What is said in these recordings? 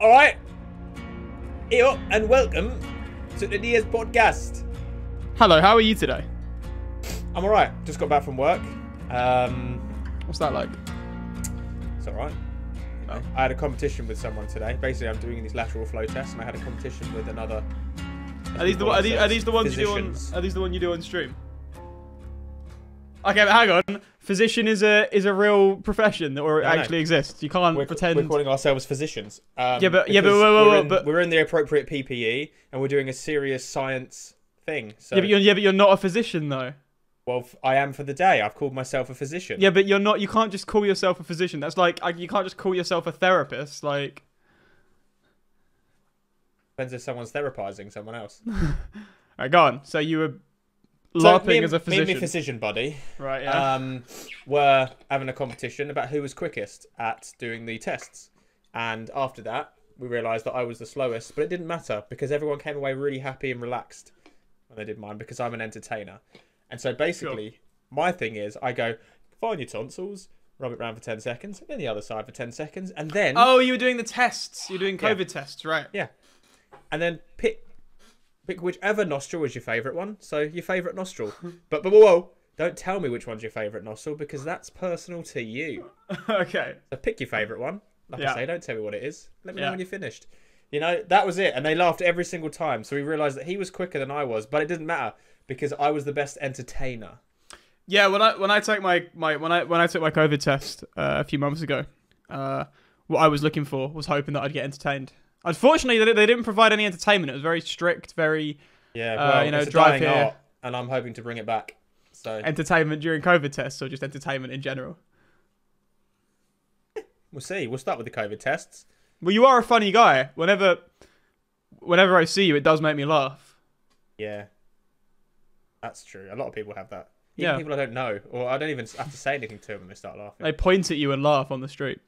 All right. Yo, and welcome to the Diaz podcast. Hello, how are you today? I'm all right. Just got back from work. Um, What's that like? it's all right. Oh. I had a competition with someone today. Basically, I'm doing these lateral flow tests, and I had a competition with another. Are these the are these, are these the ones you do on are these the one you do on stream? Okay, but hang on. Physician is a is a real profession that it I know. actually exists. You can't We're, pretend. we're calling ourselves physicians. Um, Yeah, but- yeah, but whoa, whoa, we're in, but- we're in the appropriate PPE, and we're doing a serious science thing. So, yeah, but you're, yeah, but you're not a physician though. well, I am for the day. I've called myself a physician. Yeah, but you're not. You can't just call yourself a physician. That's like you can't just call yourself a therapist. Like, Depends if someone's therapizing someone else. alright, go on. So you were So LARPing me and- as a Me and my physician, physician buddy right? Yeah. um, were having a competition about who was quickest at doing the tests. And after that, we realised that I was the slowest, but it didn't matter because everyone came away really happy and relaxed when they did mine because I'm an entertainer. And so basically, my thing is I go, find your tonsils, rub it around for 10 seconds, and then the other side for 10 seconds, and then oh, you were doing the tests. You're doing Yeah. COVID tests, right? Yeah. And then pick whichever nostril was your favourite one. So your favourite nostril. but but whoa, don't tell me which one's your favourite nostril because that's personal to you. okay. So pick your favourite one. Like Yeah. I say, don't tell me what it is. Let me know when you're finished. You know, that was it. And they laughed every single time. So we realised that he was quicker than I was, but it didn't matter because I was the best entertainer. Yeah, when I when I took my, my when I when I took my COVID test uh, a few months ago, uh, what I was looking for was hoping that I'd get entertained. Unfortunately, they, they didn't provide any entertainment. It was very strict, very Yeah, Uh, you know, it's a drive here. art, and I'm hoping to bring it back. So entertainment during COVID tests, or just entertainment in general. we'll see. We'll start with the COVID tests. Well, you are a funny guy. Whenever whenever I see you, it does make me laugh. Yeah, that's true. A lot of people have that. Even Yeah. people I don't know, or I don't even have to say anything to them when they start laughing. They point at you and laugh on the street.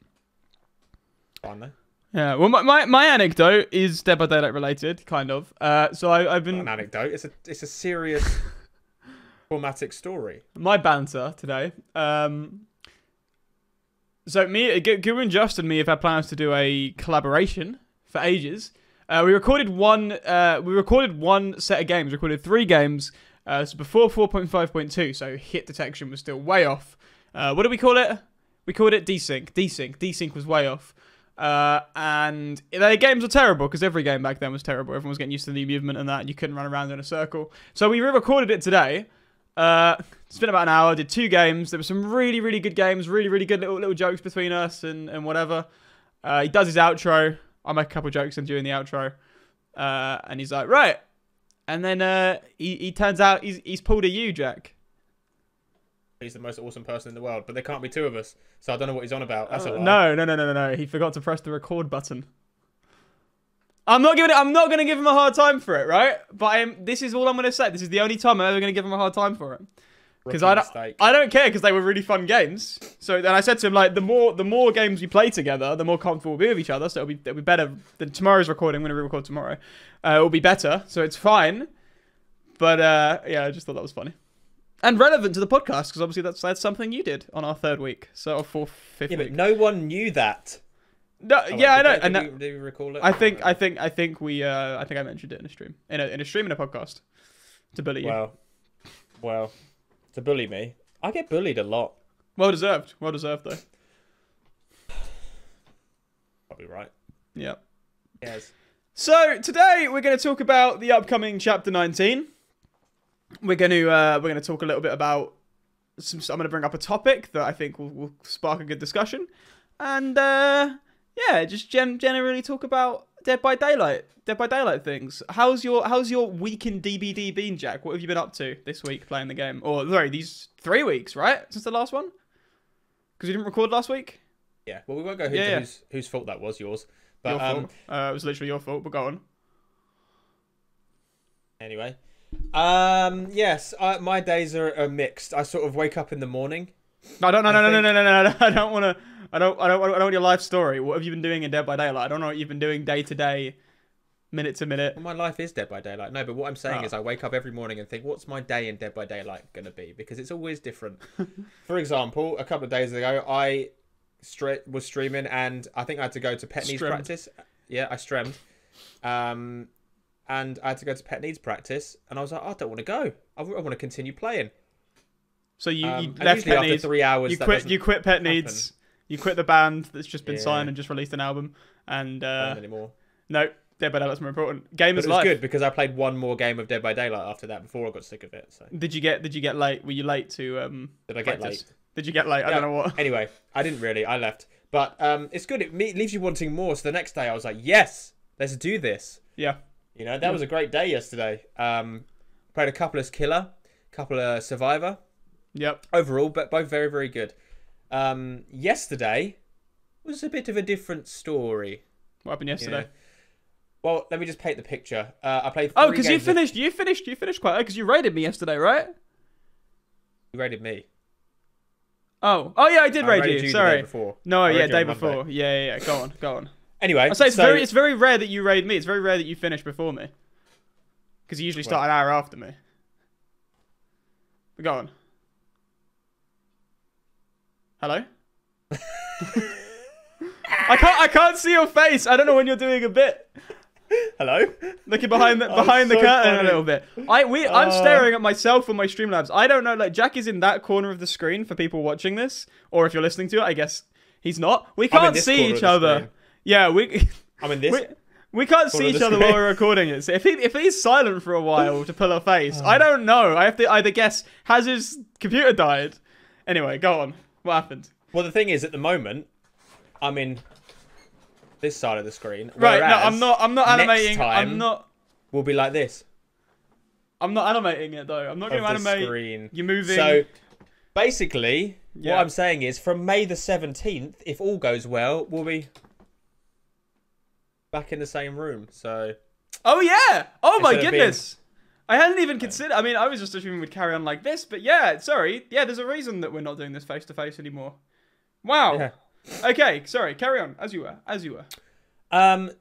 Fine though. Yeah. Well, my, my, my anecdote is Dead by Daylight related, kind of. Uh, so I, I've Not been an anecdote. It's a it's a serious, traumatic story. my banter today. Um, so me, G- Guru and Justin, and me have had plans to do a collaboration for ages. Uh, we recorded one. Uh, we recorded one set of games. Recorded three games. Uh, so before 4.5.2, so hit detection was still way off. Uh, what do we call it? We called it desync. Desync. Desync was way off. Uh, and the games were terrible because every game back then was terrible. Everyone was getting used to the movement and that. You couldn't run around in a circle. So we re-recorded it today. Uh, it's been about an hour. Did two games. There were some really, really good games. Really, really good little little jokes between us and and whatever. Uh, he does his outro. I make a couple jokes and during the outro. Uh, and he's like, right. And then uh, he he turns out he's he's pulled a U, Jack. He's the most awesome person in the world, but there can't be two of us, so I don't know what he's on about. That's a Uh, lie. no, no, no, no, no, no. He forgot to press the record button. I'm not giving. I'm not gonna give him a hard time for it, right? But I'm, this is all I'm gonna say. This is the only time I'm ever gonna give him a hard time for it. because I don't, mistake. I don't care because they were really fun games. So then I said to him like, the more the more games we play together, the more comfortable we'll be with each other. So it'll be it'll be better than tomorrow's recording. I'm gonna re-record tomorrow. Uh, it'll be better, so it's fine. But uh, yeah, I just thought that was funny and relevant to the podcast because obviously that's that's something you did on our third week, so or fourth, fifth yeah, but no one knew that. No, Oh, yeah, I know. they- And that, we, did we recall it? I think I think I think we uh, I think I mentioned it in a stream in a in a stream in a podcast to bully you. Well, Well, well, to bully me, I get bullied a lot. Well deserved. Well deserved though. Probably right. Yep. Yes. So today we're going to talk about the upcoming chapter 19. We're going to uh, we're going to talk a little bit about some. I'm going to bring up a topic that I think will, will spark a good discussion, and uh, yeah, just gen- generally talk about Dead by Daylight, Dead by Daylight things. How's your How's your week in DBD been, Jack? What have you been up to this week playing the game? Or sorry, these three weeks, right? Since the last one, because you didn't record last week. Yeah. Well, we won't go into Yeah, yeah. whose whose fault that was. Yours. But your um, fault. Uh, it was literally your fault. But go on. anyway, um, yes, uh, my days are, are mixed. I sort of wake up in the morning. No, no, no, I no, no, think- no, no, no, no. I don't want to. I don't. I don't. I don't want your life story. What have you been doing in Dead by Daylight? I don't know what you've been doing day to day, minute to minute. Well, my life is Dead by Daylight. No, but what I'm saying Oh. is I wake up every morning and think, what's my day in Dead by Daylight going to be? Because it's always different. For example, a couple of days ago, I straight was streaming and I think I had to go to Petney's Streamed. practice. Yeah, I stremmed. Um, and I had to go to pet needs practice, and I was like, oh, I don't want to go. I, want to continue playing. So you, Um, you and left Pet after Needs. three hours, You quit. You quit Pet happen. Needs. You quit the band that's just been Yeah. signed and just released an album. And uh, anymore. no, Dead by Daylight's more important. Game But is it was life. good because I played one more game of Dead by Daylight after that before I got sick of it. So Did you get? Did you get late? Were you late to? Um, did I get practice? late? Did you get late? I don't know what. Anyway, I didn't really. I left, but um, it's good. It leaves you wanting more. So the next day, I was like, yes, let's do this. Yeah. You know, that was a great day yesterday. Um, played a couple as killer, couple of survivor. Yep. Overall, but both very very good. Um, yesterday was a bit of a different story. What happened yesterday? Well, let me just paint the picture. Uh, I played. Oh, because you games of- finished. You finished. You finished quite. Because you raided me yesterday, right? You rated me. Oh. Oh yeah, I did I raid rated you. Sorry. before. No, I yeah, day before. Yeah, yeah, yeah. Go on. Go on. Anyway, I say it's so, very. It's very rare that you raid me. It's very rare that you finish before me. Because you usually start an hour after me. But go on. Hello. I can't. I can't see your face. I don't know when you're doing a bit. hello. Looking behind the behind the so curtain a little bit. I we I'm Uh. staring at myself on my Streamlabs. I don't know. Like Jack is in that corner of the screen for people watching this, or if you're listening to it, I guess he's not. We can't see each other. screen. Yeah, we I'm in this. we, we can't see each the other while we're recording it. So if he if he's silent for a while to pull a face, Oh. I don't know. I have to either guess has his computer died. Anyway, go on. What happened? Well, the thing is, at the moment, I'm in this side of the screen. Right. No, I'm not. I'm not next animating. I'm not. We'll be like this. I'm not animating it though. I'm not going to animate. screen. You're moving. So basically, Yeah. what I'm saying is, from May the 17th, if all goes well, we'll be back in the same room. So Oh yeah! Oh my of being- goodness! I hadn't even considered. I mean, I was just assuming we'd carry on like this, but yeah, sorry. Yeah, there's a reason that we're not doing this face to face anymore. Wow. yeah. Okay, sorry. Carry on as you were. As you were. Um.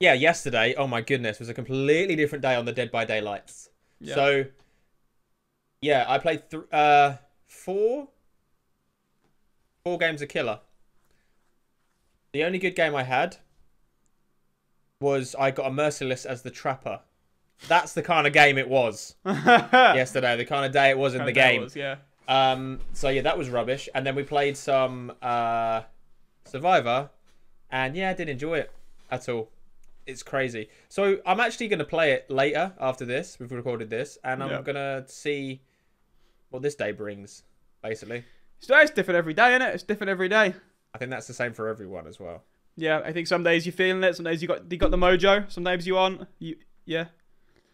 Yeah, yesterday. Oh my goodness, was a completely different day on the Dead by Daylights. Yeah. So, yeah, I played th- uh four four games of Killer. The only good game I had was I got a Merciless as the Trapper. That's the kind of game it was yesterday. The kind of day it was in the game. was, yeah. Um, so yeah, that was rubbish. And then we played some uh, Survivor, and yeah, I didn't enjoy it at all. It's crazy. So I'm actually going to play it later after this. We've recorded this, and I'm Yeah. going to see what this day brings. Basically, So it's different every day, isn't it? It's different every day. I think that's the same for everyone as well. Yeah, I think some days you're feeling it. Some days you got you got the mojo. Some days you aren't. You yeah.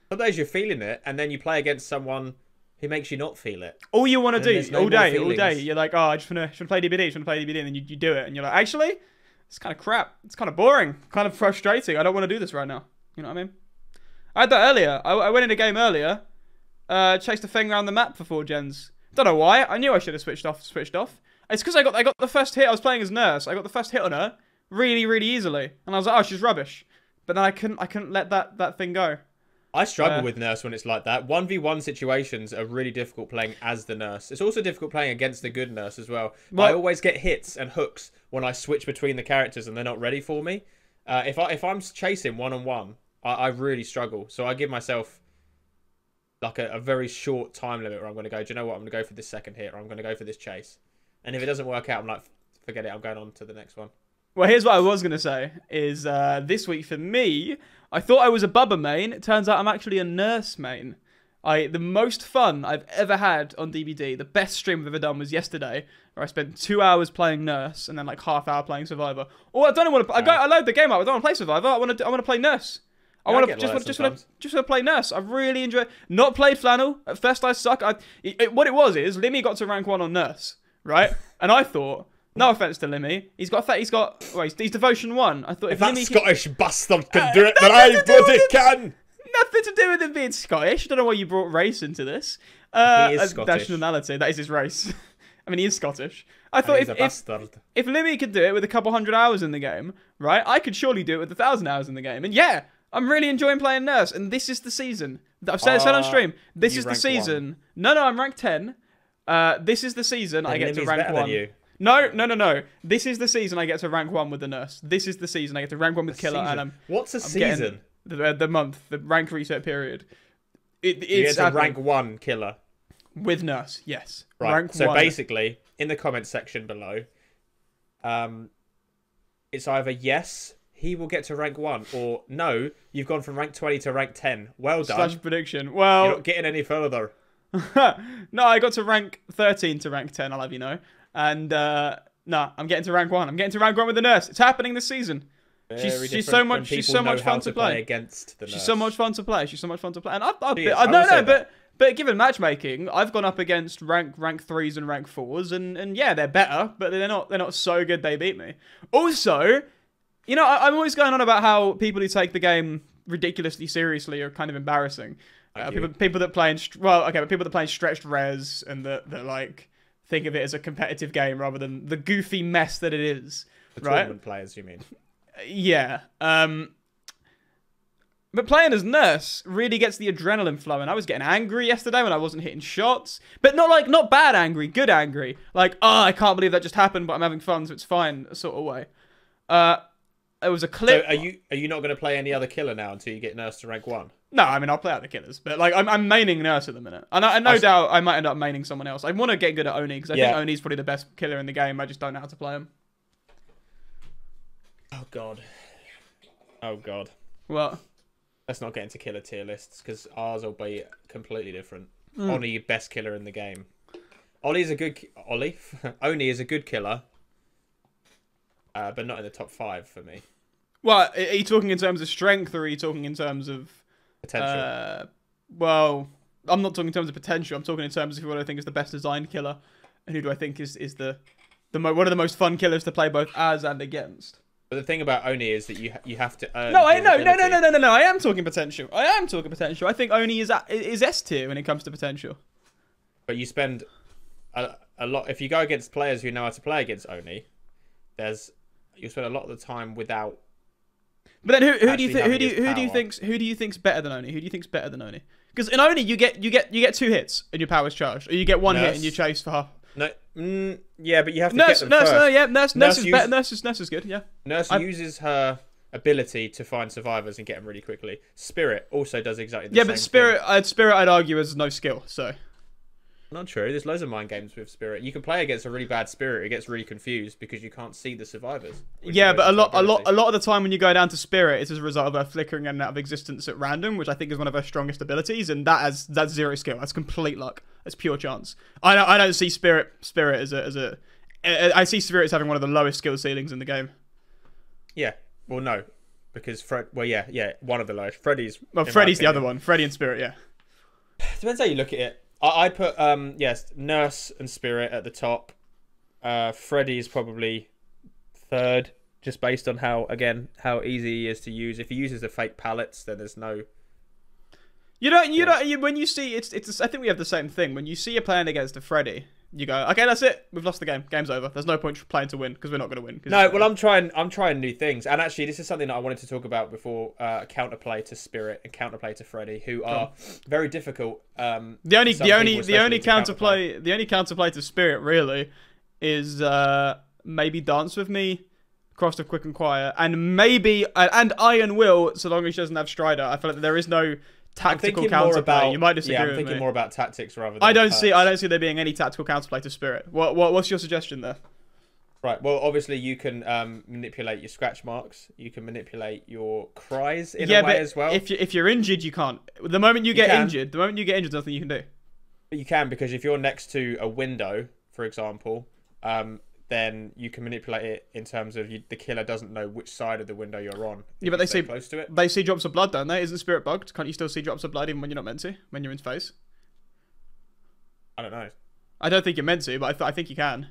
Some days you're feeling it, and then you play against someone who makes you not feel it. All you want to do no all day, all day. You're like, oh, I just want to, just want to play DBD, just want to play DBD, and then you, you do it, and you're like, actually, it's kind of crap. It's kind of boring, kind of frustrating. I don't want to do this right now. You know what I mean? I had that earlier. I, I went in a game earlier, uh, chased a thing around the map for four gens. Don't know why. I knew I should have switched off. Switched off. It's because I got I got the first hit. I was playing as nurse. I got the first hit on her really really easily, and I was like, oh, she's rubbish. But then I couldn't I couldn't let that that thing go. I struggle Uh, with nurse when it's like that. One v one situations are really difficult playing as the nurse. It's also difficult playing against the good nurse as well. But I always get hits and hooks when I switch between the characters and they're not ready for me. Uh, if I if I'm chasing one on one, I, I really struggle. So I give myself like a, a very short time limit where I'm going to go. Do you know what? I'm going to go for this second hit, or I'm going to go for this chase. And if it doesn't work out, I'm like, forget it. I'm going on to the next one. Well, here's what I was gonna say: is uh, this week for me, I thought I was a Bubba main. It turns out I'm actually a Nurse main. I the most fun I've ever had on DBD, the best stream I've ever done was yesterday, where I spent two hours playing Nurse and then like half hour playing Survivor. Oh, I don't want to. I, go, I load the game up. I don't want to play Survivor. I want to. I want to play Nurse. I Yeah, want to just want just want to just want to play Nurse. I really enjoy. Not played Flannel at first. I suck. I it, it- what it was is Limmy got to rank one on Nurse, right? And I thought, no offense to Limmy, he's got fa- he's got well, he's, he's devotion one. I thought if, If that Limmy can- Scottish bastard can Uh, do it, then nothing I to bloody it. can. nothing to do with him being Scottish. I don't know why you brought race into this. Uh, He is uh, Scottish. Nationality. That is his race. I mean, he is Scottish. I thought if, a if if Limmy could do it with a couple hundred hours in the game, right? I could surely do it with a thousand hours in the game. And yeah, I'm really enjoying playing Nurse. And this is the season. I've said, said on Uh, stream. This is the rank season. No, no, I'm ranked ten. Uh, this is the season I And get to rank one. No, no, no, no. This is the season I get to rank one with the nurse. This is the season I get to rank one with Killer, Season. and I'm What's a I'm getting- season? the, the month, the rank reset period. It, You it's get to happening. rank one killer. with nurse. Yes, Right. rank so one. basically, in the comment section below, um, it's either yes, he will get to rank one, or no, you've gone from rank twenty to rank ten. Well done. slash prediction. You're Well, not getting any further. no, I got to rank 13 to rank 10, I'll have you know. And uh no, I'm getting to rank 1. I'm getting to rank 1 with the nurse. It's happening this season. She's- she's so much- she's so much fun to play. against the She's so much fun to play. She's so much fun to play. And I've, I've been, I, I no, no, that. but but given matchmaking, I've gone up against rank rank threes and rank fours, and and yeah, they're better, but they're not they're not so good they beat me. Also, you know, I, I'm always going on about how people who take the game ridiculously seriously are kind of embarrassing. Uh, people people that play in well, okay, but people that play in stretched res and that that like think of it as a competitive game rather than the goofy mess that it is. The right? tournament players, you mean? Yeah. Um but playing as nurse really gets the adrenaline flowing. I was getting angry yesterday when I wasn't hitting shots, but not like not bad angry, good angry. Like, oh, I can't believe that just happened, but I'm having fun, so it's fine, sort of way. Uh, it was a So clip. are you are you not going to play any other killer now until you get nurse to rank one? No, I mean I'll play out the killers, but like I'm, I'm maining nurse at the minute, and I, and no I doubt I might end up maining someone else. I want to get good at Oni because I Yeah. think Oni's probably the best killer in the game. I just don't know how to play him. Oh god. Oh god. Well, Let's not get into killer tier lists because ours will be completely different. Hmm. Oni, best killer in the game. Ollie's a good Ollie. Oni is a good killer, uh, but not in the top five for me. well, are you talking in terms of strength, or are you talking in terms of Potential. Uh, well, I'm not talking in terms of potential. I'm talking in terms of who I think is the best designed killer, and who do I think is is the the mo- one of the most fun killers to play both as and against. but the thing about Oni is that you ha- you have to earn. No, I no no no no no no no. I am talking potential. I am talking potential. I think Oni is at, is S tier when it comes to potential. But you spend a, a lot if you go against players who know how to play against Oni. There's you spend a lot of the time without. But then who who do you think who do you, who do you think's who do you think's better than Oni? Who do you think's better than Oni? Because in Oni you get you get you get two hits and your power's charged, or you get one hit and you chase for half. No, mm, yeah, but you have to Nurse, get them nurse, first. no, yeah, nurse, nurse, Nurse is use- better. Nurse is nurse is good. Yeah. Nurse I'm- uses her ability to find survivors and get them really quickly. Spirit also does exactly the Yeah, same Yeah, but spirit, I'd spirit, I'd argue has no skill. So. Not true. There's loads of mind games with spirit. You can play against a really bad spirit. It gets really confused because you can't see the survivors. yeah, but a lot, a lot, a lot of the time when you go down to spirit, it's as a result of her flickering in and out of existence at random, which I think is one of her strongest abilities, and that has that's zero skill. That's complete luck. That's pure chance. I don't, I don't see spirit, spirit as a, as a. I I see spirit as having one of the lowest skill ceilings in the game. Yeah. Well, no, because Fred. Well, yeah, yeah, one of the lowest. Freddy's. Well, Freddy's the other one. Freddy and spirit, yeah. Depends how you look at it. I, I'd put um yes, Nurse and Spirit at the top. Uh, Freddy is probably third, just based on how again how easy he is to use. If he uses the fake pallets, then there's no. You don't, you Yeah. don't. When you see it's, it's. I think we have the same thing. When you see you're playing against a Freddy, you go, okay, that's it. We've lost the game. Game's over. There's no point playing to win because we're not going to win. No, well, I'm trying. I'm trying new things, and actually, this is something that I wanted to talk about before. Uh, counterplay to Spirit and counterplay to Freddy, who are very difficult. Um, The only, the only, the only to counterplay, the only counterplay to Spirit really is uh maybe Dance with Me, Cross of Quick and Quiet, and maybe and Iron Will, so long as she doesn't have Stridor. I feel like there is no tactical counterplay. about. you might disagree yeah, I'm thinking me. more about tactics rather. than I don't see. I don't see there being any tactical counterplay to Spirit. What, what, what's your suggestion there? Right. Well, obviously you can um, manipulate your scratch marks. You can manipulate your cries in yeah, a way as well. if you, if you're injured, you can't. The moment you You get can. injured, the moment you get injured, there's nothing you can do. But you can because if you're next to a window, for example, um, then you can manipulate it in terms of you, the killer doesn't know which side of the window you're on. Yeah, but they say- close to it. They see drops of blood, don't they? Isn't Spirit bugged? Can't you still see drops of blood even when you're not meant to? When you're in space? I don't know. I don't think you're meant to, but I, th- I think you can.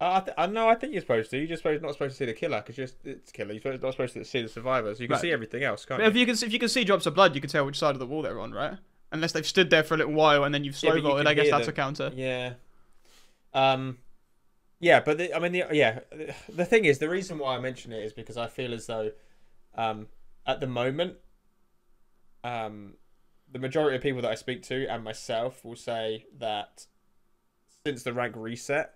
Uh, I, th- I know. I think you're supposed to. You're just supposed, not supposed to see the killer because you're it's killer. You're supposed, not supposed to see the survivors. You can Right. see everything else, can't But if you? you can, if you can see drops of blood, you can tell which side of the wall they're on, right? Unless they've stood there for a little while and then you've Yeah, slow but you I guess that's them. a counter. Yeah. Um. Yeah, but the, I mean, the, yeah. The thing is, the reason why I mention it is because I feel as though, um, at the moment, um, the majority of people that I speak to and myself will say that since the rank reset,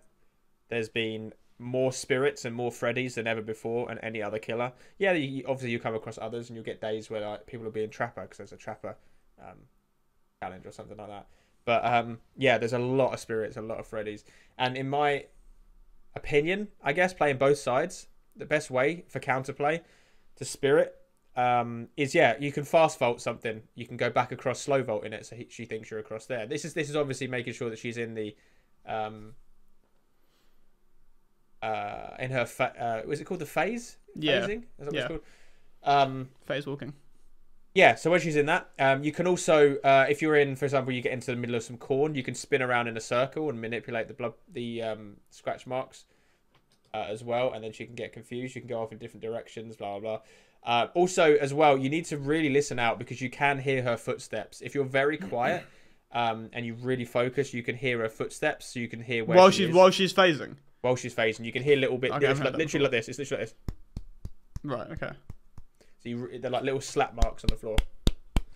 there's been more spirits and more Freddys than ever before, and any other killer. Yeah, you, obviously you come across others, and you'll get days where like people are being trapper because there's a trapper um, challenge or something like that. But um, yeah, there's a lot of spirits, a lot of Freddys, and in my opinion, I guess playing both sides, the best way for counterplay to spirit um, is yeah, you can fast vault something. You can go back across slow vault in it, so he, she thinks you're across there. This is this is obviously making sure that she's in the um, uh, in her fa- uh, was it called the phase? Yeah. Phasing? Is that what Yeah. it's called? Um, Phase walking. Yeah, so when she's in that, um, you can also, uh, if you're in, for example, you get into the middle of some corn, you can spin around in a circle and manipulate the blood, the um, scratch marks uh, as well, and then she can get confused. You can go off in different directions, blah blah blah. Uh, also, as well, you need to really listen out because you can hear her footsteps. If you're very quiet um, and you really focus, you can hear her footsteps. So you can hear where While she she's is while she's phasing. while she's phasing. You can hear a little bit, Okay, it's like, literally like this. It's literally like this. Right. Okay. So you, they're like little slap marks on the floor.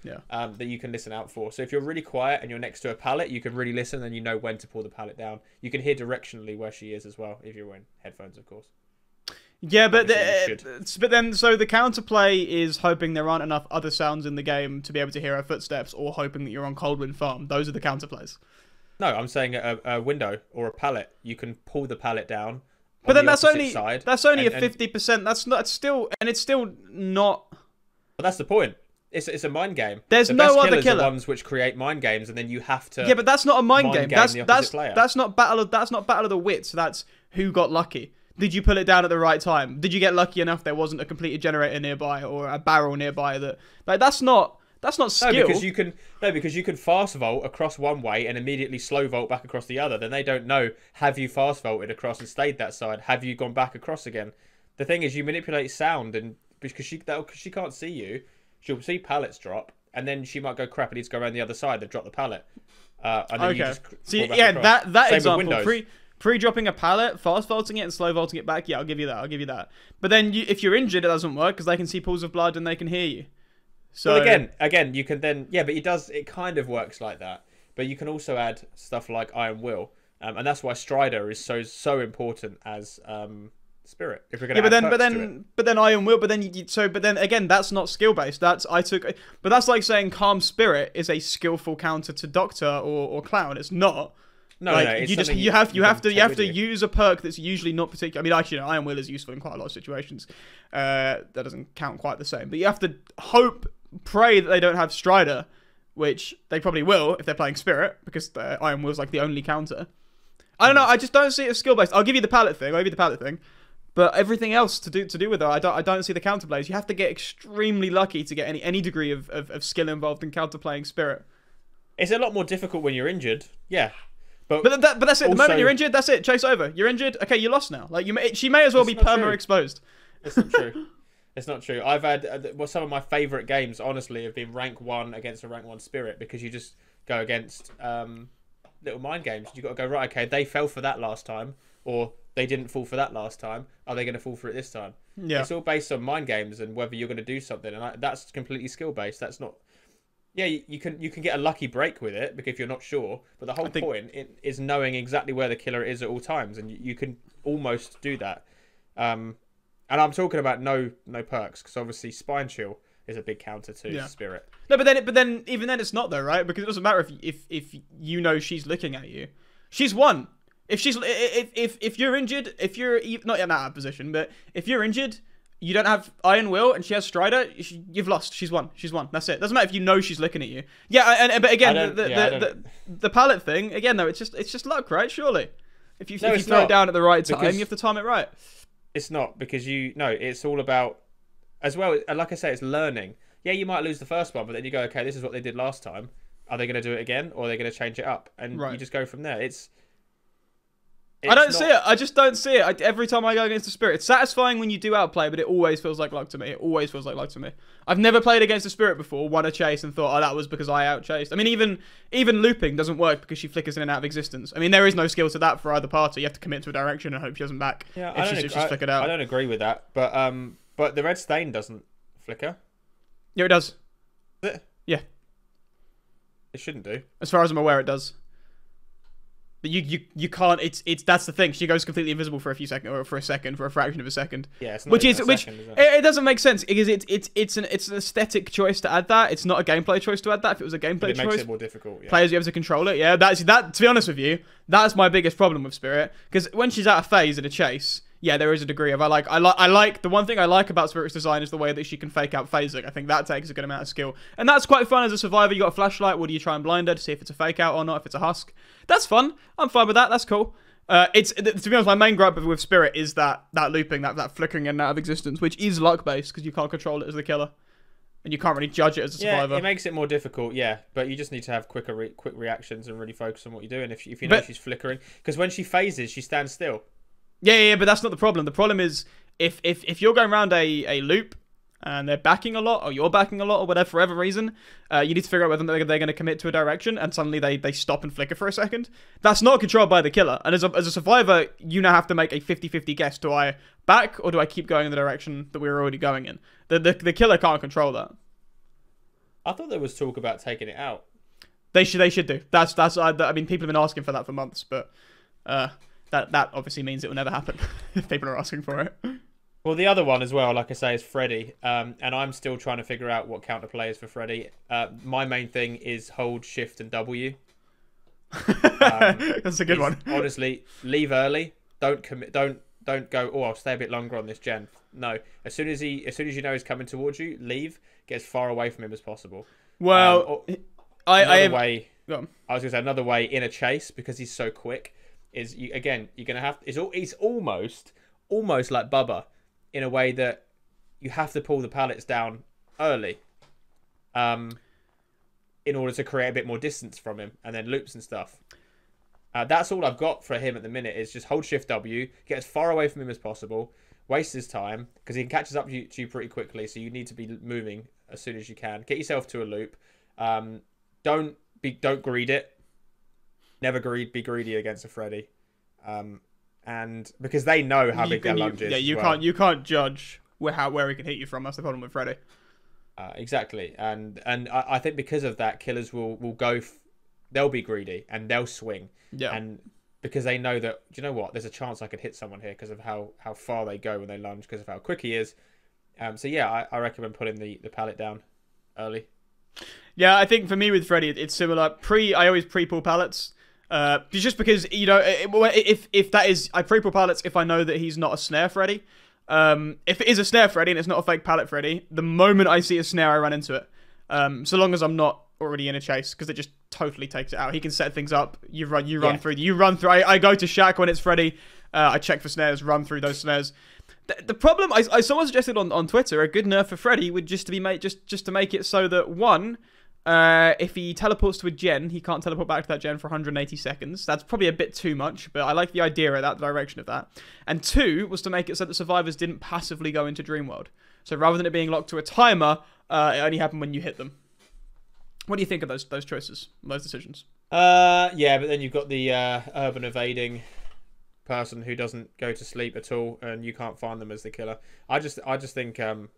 Yeah. Um, that you can listen out for. So if you're really quiet and you're next to a pallet, you can really listen and you know when to pull the pallet down. You can hear directionally where she is as well if you're wearing headphones, of course. Yeah, but the, but then so the counterplay is hoping there aren't enough other sounds in the game to be able to hear her footsteps, or hoping that you're on Coldwind Farm. Those are the counterplays. No, I'm saying a, a window or a pallet. You can pull the pallet down. But then the that's only that's only a fifty percent. That's not. It's still and it's still not. But that's the point. It's it's a mind game. There's the no other killers killer. Ones which create mind games, and then you have to. Yeah, but that's not a mind, mind game. game That's the that's player. that's not battle of that's not battle of the wits. That's who got lucky. Did you pull it down at the right time? Did you get lucky enough there wasn't a completed generator nearby or a barrel nearby that like that's not that's not skill. No, because you can no, because you can fast vault across one way and immediately slow vault back across the other. Then they don't know have you fast vaulted across and stayed that side? Have you gone back across again? The thing is, you manipulate sound and because she that, she can't see you, she'll see pallets drop and then she might go crap. I need to go around the other side. They've dropped the pallet. Uh, and then you Okay. just See, yeah, across. that that Same example, pre pre dropping a pallet, fast vaulting it, and slow vaulting it back. Yeah, I'll give you that. I'll give you that. But then you, if you're injured, it doesn't work because they can see pools of blood and they can hear you. So Well, again, again, you can then yeah, but it does. It kind of works like that. But you can also add stuff like Iron Will, um, and that's why Stridor is so so important as um, Spirit. If we're gonna yeah, but then, but perks to it. then, but then Iron Will. But then, you, so, but then again, that's not skill based. That's I took, but that's like saying Calm Spirit is a skillful counter to Doctor or, or Clown. It's not. no, like no, it's you just you have you have to you have to use a perk that's usually not particular. I mean, actually, no, Iron Will is useful in quite a lot of situations. Uh, that doesn't count quite the same. But you have to hope, pray that they don't have Stridor, which they probably will if they're playing Spirit because Iron Will's like the only counter. I don't know. I just don't see it as skill based. I'll give you the palette thing. I'll give you the palette thing. But everything else to do to do with her, I don't I don't see the counterplays. You have to get extremely lucky to get any any degree of, of, of skill involved in counterplaying Spirit. It's a lot more difficult when you're injured. Yeah, but, But that, but that's it. The moment you're injured, that's it. Chase over. You're injured. Okay, you lost now. Like you, may, she may as well be perma true. exposed. it's not true. it's not true. I've had uh, well, some of my favorite games, honestly, have been rank one against a rank one Spirit because you just go against um, little mind games. You got to go right. Okay, they fell for that last time, or they didn't fall for that last time. Are they going to fall for it this time? Yeah. It's all based on mind games and whether you're going to do something, and I, that's completely skill based. That's not. Yeah, you, you can you can get a lucky break with it because you're not sure, but the whole think- point it, is knowing exactly where the killer is at all times, and you, you can almost do that. Um, and I'm talking about no no perks because obviously spine chill is a big counter to Yeah. spirit. No, but then but then even then it's not though, right? Because it doesn't matter if if if you know she's looking at you. She's won. If she's if if if you're injured, if you're not in that position, but if you're injured, you don't have Iron Will and she has Stridor, you've lost. She's won. She's won. That's it. Doesn't matter if you know she's looking at you. Yeah, and, and but again, the yeah, the, the the palette thing again though, it's just it's just luck, right? Surely. If you, No, if you throw it down at the right time, because- you have to time it right. It's not because you no. It's all about as well. Uh, like I say, it's learning. Yeah, you might lose the first one, but then you go, okay, this is what they did last time. Are they going to do it again, or are they going to change it up? And you just go from there. It's. I don't it's see it. I just don't see it. I, every time I go against the spirit, it's satisfying when you do outplay, but it always feels like luck to me. It always feels like luck to me. I've never played against the spirit before, won a chase, and thought, oh, that was because I outchased. I mean, even even looping doesn't work because she flickers in and out of existence. I mean, there is no skill to that for either party. You have to commit to a direction and hope she doesn't back. Yeah, if I she's, don't, if ag- she's I- I don't agree with that, but um, but the red stain doesn't flicker. Yeah, it does. Does it? Yeah. It shouldn't do. As far as I'm aware, it does. That you, you you can't. It's it's that's the thing. She goes completely invisible for a few seconds or for a second for a fraction of a second. Yeah, it's not Which is a which second, is it? it, it doesn't make sense because it's it's it's an it's an aesthetic choice to add that. It's not a gameplay choice to add that. If it was a But gameplay it makes choice, it more difficult. Yeah. players you have to control it. Yeah, that's that. To be honest with you, that's my biggest problem with Spirit because when she's out of phase in a chase, yeah, there is a degree of I like I like I like the one thing I like about Spirit's design is the way that she can fake out phasing. I think that takes a good amount of skill, and that's quite fun as a survivor. You got a flashlight. What do you try and blind her to see if it's a fake out or not? If it's a husk, that's fun. I'm fine with that. That's cool. Uh, it's to be honest, my main gripe with Spirit is that that looping, that that flickering in and out of existence, which is luck based because you can't control it as the killer, and you can't really judge it as a survivor. Yeah, it makes it more difficult. Yeah, but you just need to have quicker, re- quick reactions and really focus on what you're doing. If if you know But- she's flickering, because when she phases, she stands still. Yeah, yeah, yeah, but that's not the problem. The problem is if if, if you're going around a, a loop and they're backing a lot, or you're backing a lot, or whatever, for whatever reason, uh, you need to figure out whether they're, they're going to commit to a direction, and suddenly they, they stop and flicker for a second. That's not controlled by the killer. And as a, as a survivor, you now have to make a 50-50 guess. Do I back, or do I keep going in the direction that we were already going in? The, the, the killer can't control that. I thought there was talk about taking it out. They should they should do. That's that's I, I mean people have been asking for that for months, but uh, that that obviously means it will never happen if people are asking for it. Well, the other one as well, like I say, is Freddy, um, and I'm still trying to figure out what counterplay is for Freddy. Uh, my main thing is hold Shift and W. That's a good one. Honestly, leave early. Don't commit. Don't don't go. Oh, I'll stay a bit longer on this gen. No, as soon as he, as soon as you know he's coming towards you, leave. Get as far away from him as possible. Well, Um, or- I, another I have, way. I was gonna say another way in a chase because he's so quick is you again you're gonna have it's all he's almost almost like Bubba in a way that you have to pull the pallets down early, um, in order to create a bit more distance from him and then loops and stuff. Uh, that's all I've got for him at the minute is just hold Shift W, get as far away from him as possible, waste his time because he catches up to you, to you pretty quickly. So you need to be moving as soon as you can. Get yourself to a loop. Um, don't be don't greed it. Never greed be greedy against a Freddy. Um, and because they know how you big their you- lunge is. Yeah, you well. can't you can't judge where how where he can hit you from. That's the problem with Freddy. Uh, exactly, and and I, I think because of that, killers will will go. F- they'll be greedy and they'll swing, Yeah. and because they know that do you know what? There's a chance I could hit someone here because of how how far they go when they lunge, because of how quick he is. Um, so yeah, I, I recommend putting the the pallet down early. Yeah, I think for me with Freddy, it's similar. Pre, I always pre-pull pallets. Uh, just because you know, if if that is, I pre-pull pallets if I know that he's not a snare Freddy. Um, if it is a snare Freddy and it's not a fake pallet Freddy, the moment I see a snare, I run into it. Um, so long as I'm not already in a chase, because it just totally takes it out. He can set things up. You run, you run Yeah. through, you run through. I, I go to Shaq when it's Freddy. Uh, I check for snares, run through those snares. The, the problem, I, I someone suggested on, on Twitter, a good nerf for Freddy would just to be made just just to make it so that one, uh, if he teleports to a gen, he can't teleport back to that gen for 180 seconds. That's probably a bit too much, but I like the idea of that, direction of that. And two was to make it so that survivors didn't passively go into Dreamworld. So rather than it being locked to a timer, uh, it only happened when you hit them. What do you think of those those choices, those decisions? Uh, yeah, but then you've got the uh, urban evading person who doesn't go to sleep at all, and you can't find them as the killer. I just, I just think, um,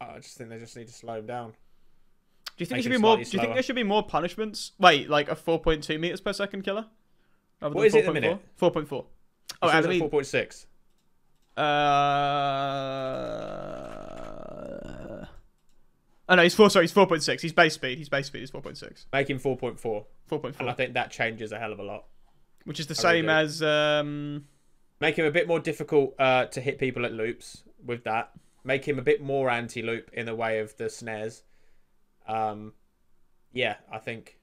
I just think they just need to slow him down. Do you think there should be more? Do you think there should be more punishments? Wait, like a 4.2 meters per second killer? Rather What it at the 4.4? minute? 4.4. Oh, I mean, four point six. Uh, oh no, he's four. Sorry, he's four point six. He's base speed. He's base speed is four point six. Make him four point four. Four point four. and I think that changes a hell of a lot. which is the I same do. as um. Make him a bit more difficult uh, to hit people at loops with that. Make him a bit more anti-loop in the way of the snares. Um, yeah, I think.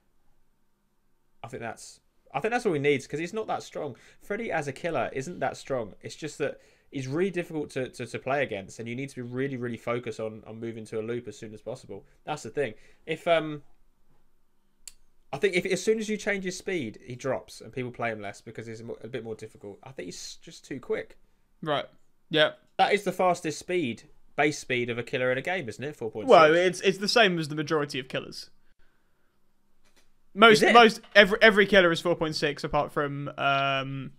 I think that's. I think that's all he needs because he's not that strong. Freddy as a killer isn't that strong. It's just that he's really difficult to, to, to play against, and you need to be really really focused on on moving to a loop as soon as possible. That's the thing. If um. I think if as soon as you change his speed, he drops and people play him less because he's a a bit more difficult. I think he's just too quick. Right. Yeah. That is the fastest speed, base speed of a killer in a game, isn't it? Four point. Well, it's it's the same as the majority of killers. Most most every every killer is four point six, apart from um,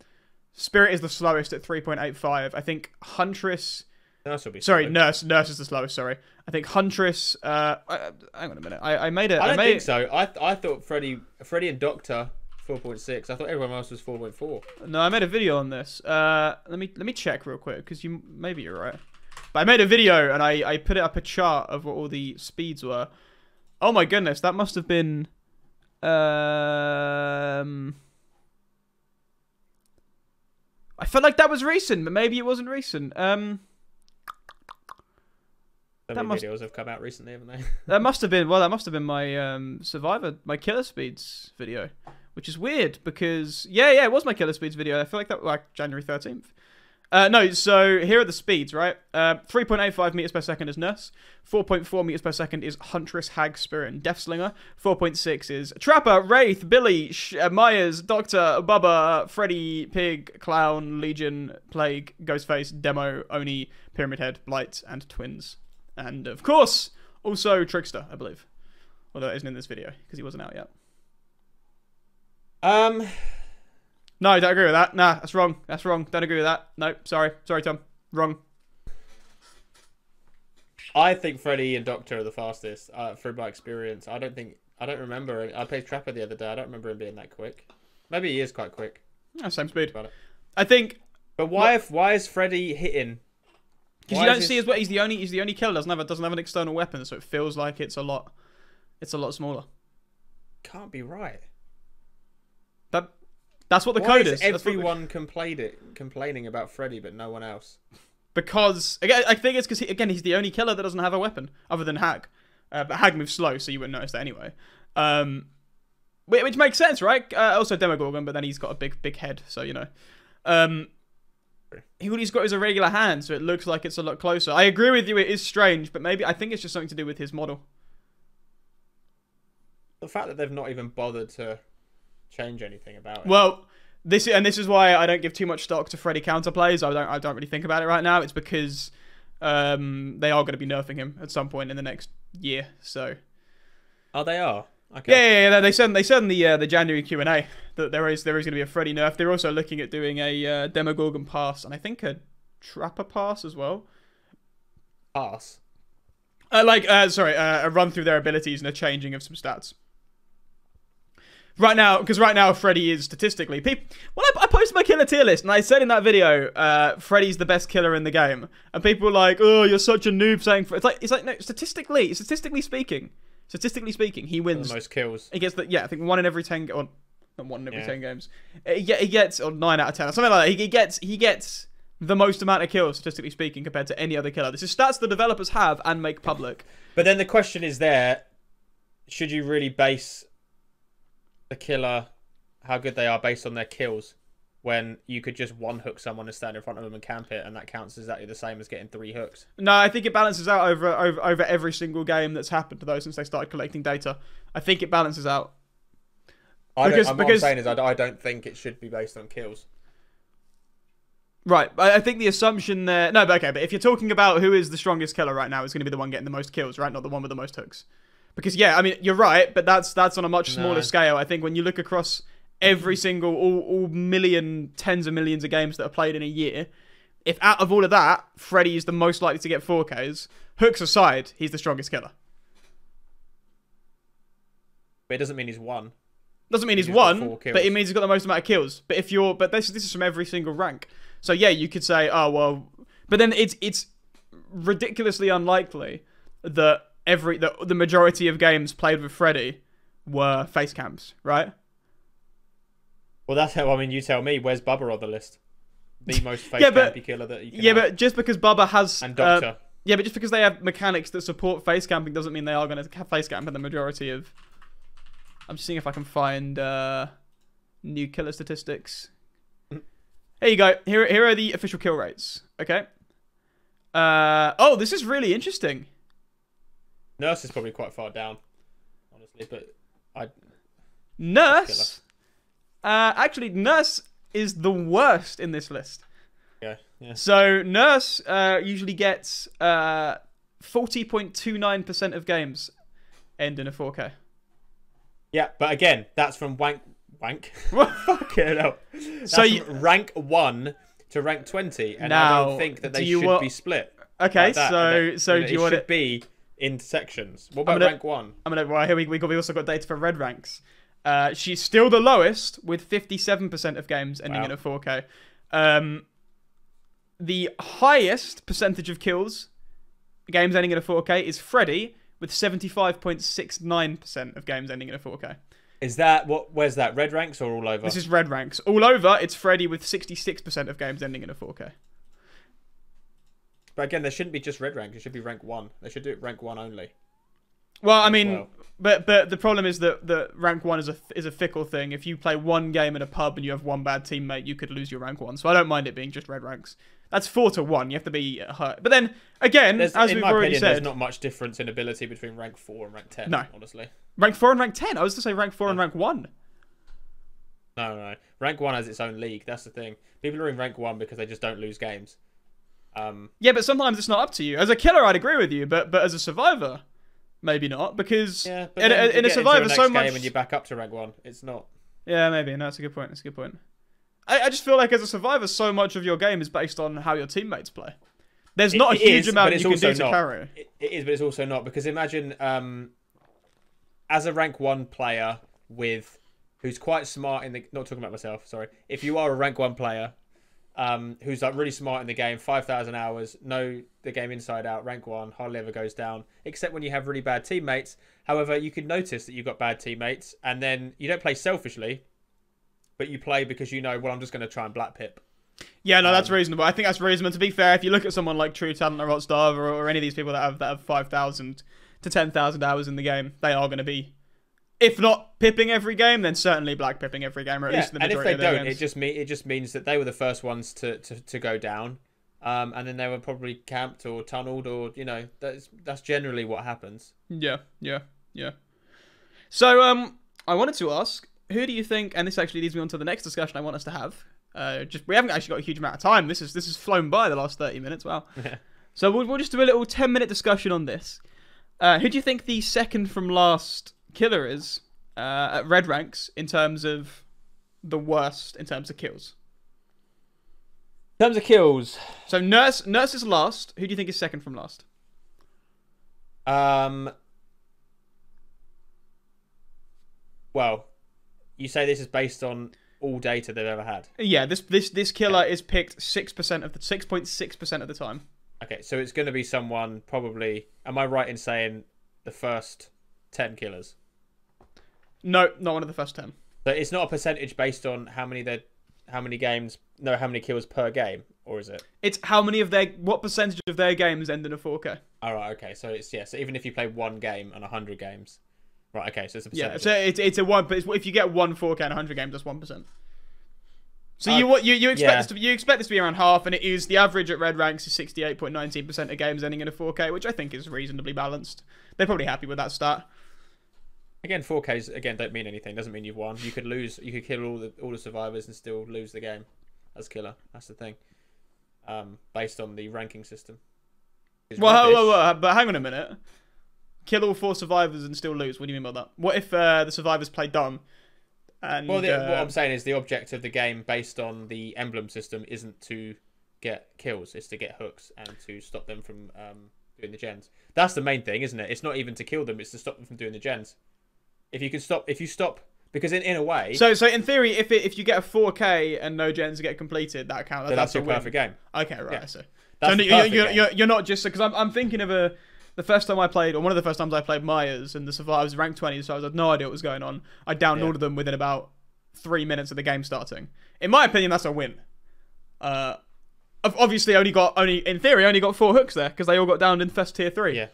Spirit is the slowest at three point eight five. I think Huntress. Nurse will be Sorry, slow. Nurse. Nurse is the slowest. Sorry, I think Huntress. Uh, uh, hang on a minute. I, I made it. I don't made think so. I I thought Freddy, Freddy and Doctor 4.6. I thought everyone else was 4.4. No, I made a video on this. Uh, let me let me check real quick because you maybe you're right. But I made a video and I I put it up a chart of what all the speeds were. Oh my goodness, that must have been. Um. I felt like that was recent, but maybe it wasn't recent. Um, So That must- videos have come out recently, haven't they? that must have been well, that must have been my um Survivor, my Killer Speeds video, which is weird because yeah, yeah, it was my Killer Speeds video. I feel like that was like January thirteenth. Uh, no, so here are the speeds, right? Uh, 3.85 meters per second is Nurse. 4.4 meters per second is Huntress, Hag, Spirit, and Deathslinger. 4.6 is Trapper, Wraith, Billy, Sh- uh, Myers, Doctor, Bubba, Freddy, Pig, Clown, Legion, Plague, Ghostface, Demo, Oni, Pyramid Head, Blight, and Twins. And of course, also Trickster, I believe. Although it isn't in this video because he wasn't out yet. Um, No, I don't agree with that. Nah, that's wrong. That's wrong. Don't agree with that. No, sorry. Sorry, Tom. Wrong. I think Freddy and Doctor are the fastest uh, through my experience. I don't think I don't remember. I played Trapper the other day. I don't remember him being that quick. Maybe he is quite quick. Yeah, same speed. About it. I think But why? If, why is Freddy hitting? because you don't see his- as well. He's the only. He's the only killer doesn't have doesn't have an external weapon, so it feels like it's a lot. It's a lot smaller. Can't be right. That that's what the why code is is. What the- everyone complained it, complaining about Freddy, but no one else? because again, I think it's because he, again he's the only killer that doesn't have a weapon other than Hag. Uh, but Hag moves slow, so you wouldn't notice that anyway. Um, whi- which makes sense, right? Uh, also Demogorgon, but then he's got a big big head, so you know. Um, he, he's got his irregular hand, so it looks like it's a lot closer. I agree with you; it is strange, but maybe I think it's just something to do with his model. The fact that they've not even bothered to change anything about it. Well, this and this is why I don't give too much stock to Freddy counterplays. I don't I don't really think about it right now. It's because um, they are going to be nerfing him at some point in the next year. So oh, they are. Okay. yeah, yeah, yeah they said they said in the uh, the January Q and A that there is there is going to be a Freddy nerf. They're also looking at doing a uh, Demogorgon pass and I think a Trapper pass as well. Pass. Uh, like, uh, sorry, uh, a run through their abilities and a changing of some stats. Right now, because right now Freddy is statistically, people. Well, I, I posted my killer tier list and I said in that video, uh, Freddy's the best killer in the game, and people were like, "Oh, you're such a noob," saying it's like it's like no, statistically, statistically speaking, statistically speaking, he The wins. most kills. He gets the yeah, I think one in every ten, or not one in every Yeah. ten games. Uh, He, get, he gets or nine out of ten, or something like that. He, he gets he gets the most amount of kills statistically speaking compared to any other killer. This is stats the developers have and make public. But then the question is there: Should you really base the killer, how good they are, based on their kills? When you could just one hook someone and stand in front of them and camp it, and that counts exactly the same as getting three hooks. No, I think it balances out over over over every single game that's happened to those since they started collecting data. I think it balances out. I Because- don't, because- what I'm saying is, I, I don't think it should be based on kills. Right, I I think the assumption there. No, but okay, but if you're talking about who is the strongest killer right now, it's going to be the one getting the most kills, right? Not the one with the most hooks. Because yeah, I mean you're right, but that's that's on a much smaller No. scale. I think when you look across every mm-hmm. single all, all million, tens of millions of games that are played in a year, if out of all of that, Freddy is the most likely to get 4Ks, hooks aside, he's the strongest killer. But it doesn't mean he's won. Doesn't mean he's He's won, but it means he's got the most amount of kills. But if you're, but this this is from every single rank. So yeah, you could say, oh well, but then it's it's ridiculously unlikely that every the the majority of games played with Freddy were face cams, right? Well, that's how. I mean, you tell me. Where's Bubba on the list? The most face Yeah, but- campy killer that you can Yeah, have. but just because Bubba has and uh, Doctor. yeah, but just because they have mechanics that support face camping doesn't mean they are going to face camp in the majority of. I'm just seeing if I can find uh, new killer statistics. Here you go. Here, here are the official kill rates. Okay. Uh, oh, this is really interesting. Nurse is probably quite far down, honestly. But I Nurse. Uh, actually, Nurse is the worst in this list. yeah yeah. So Nurse uh, usually gets uh, 40.29% of games end in a 4K. Yeah, but again, that's from wank wank. Fucking hell. That's So you- from rank one to rank twenty, and I don't think that they should want- be split. Okay, like so so do you it want should it? be in sections? What about gonna- rank one? I'm gonna. Well, here we we got we also got data for red ranks. Uh, she's still the lowest with 57% of games ending Wow. in a 4K. Um, the highest percentage of kills, games ending in a 4K, is Freddy with 75.69% of games ending in a 4K. Is that what? Where's that? Red ranks or all over? This is red ranks. All over, it's Freddy with 66% of games ending in a 4K. But again, there shouldn't be just red rank. It should be rank one. They should do it rank one only. Well, I mean, well. but but the problem is that the rank one is a is a fickle thing. If you play one game in a pub and you have one bad teammate, you could lose your rank one. So I don't mind it being just red ranks. That's four to one. You have to be hurt. But then again, There's, as in we've my already opinion, there's not much difference in ability between rank four and rank ten. No. honestly. rank four and rank ten. I was to say rank four and rank one. No, no, no. Rank one has its own league. That's the thing. People are in rank one because they just don't lose games. Um, Yeah, but sometimes it's not up to you. As a killer, I'd agree with you, but but as a survivor, maybe not because yeah, in, a, in a survivor, so much. game and you're back up to rank one. It's not. Yeah, maybe. No, that's a good point. That's a good point. I, I just feel like as a survivor, so much of your game is based on how your teammates play. There's It- not a it huge is, amount you can do to not. carry. It, it is, but it's also not because imagine um, as a rank one player with who's quite smart in the not talking about myself. Sorry, if you are a rank one player um, who's like really smart in the game, five thousand hours, know the game inside out, rank one, hardly ever goes down, except when you have really bad teammates. However, you can notice that you've got bad teammates, and then you don't play selfishly, but you play because you know, well, I'm just going to try and black pip. Yeah, no, that's Um, reasonable. I think that's reasonable. To be fair, if you look at someone like True Talent or Hotstar or, or any of these people that have that have five thousand to ten thousand hours in the game, they are going to be, if not pipping every game, then certainly black pipping every game, or at Yeah, least the and if majority they don't, it games. just mean it just means that they were the first ones to, to, to go down, um, and then they were probably camped or tunneled or you know that's that's generally what happens. Yeah, yeah, yeah. So, um, I wanted to ask, who do you think? And this actually leads me on to the next discussion I want us to have. Uh, just we haven't actually got a huge amount of time. This is this has flown by the last thirty minutes. Wow. so we'll, we'll just do a little ten minute discussion on this. Uh, who do you think the second from last killer is uh, at red ranks in terms of the worst in terms of kills? In terms of kills, So nurse nurse is last. Who do you think is second from last? um, well, you say this is based on all data they've ever had. Yeah, this this this killer is picked six percent of the six point six percent of the time. Okay, so it's going to be someone probably. Am I right in saying the first ten killers? No, not one of the first ten. So it's not a percentage based on how many they, how many games, no, how many kills per game, or is it? It's how many of their what percentage of their games end in a 4K. All right, okay. So it's yeah. So even if you play one game and hundred games, right? Okay, so it's a Yeah, percentage. so it's it's a one, but it's, if you get one 4K and 100 games, that's one percent. So Uh, you what you you expect yeah. this to be, you expect this to be around half, and it is the average at red ranks is 68.19 percent of games ending in a 4K, which I think is reasonably balanced. They're probably happy with that stat. Again, four Ks again don't mean anything. Doesn't mean you've won. You could lose. You could kill all the all the survivors and still lose the game as killer. That's the thing. Um, based on the ranking system. It's Well, whoa, whoa, whoa, but hang on a minute. Kill all four survivors and still lose. What do you mean by that? What if uh, the survivors play dumb? And Well, the, what uh, I'm saying is the object of the game, based on the emblem system, isn't to get kills. It's to get hooks and to stop them from um, doing the gens. That's the main thing, isn't it? It's not even to kill them. It's to stop them from doing the gens. If you can stop, if you stop, because in, in a way, So, so in theory, if it, if you get a 4K and no gens get completed, that counts. then That's, that's a your win. perfect game. Okay, right. Yeah. So, That's so you're, you're, you're, you're not just because I'm, I'm thinking of a the first time I played, or one of the first times I played Myers, and the survivors ranked 20, so I was had no idea what was going on. I downloaded them within about three minutes of the game starting. In my opinion, that's a win. Uh, I've obviously only got only in theory only got four hooks there because they all got downed in first tier three. Yeah.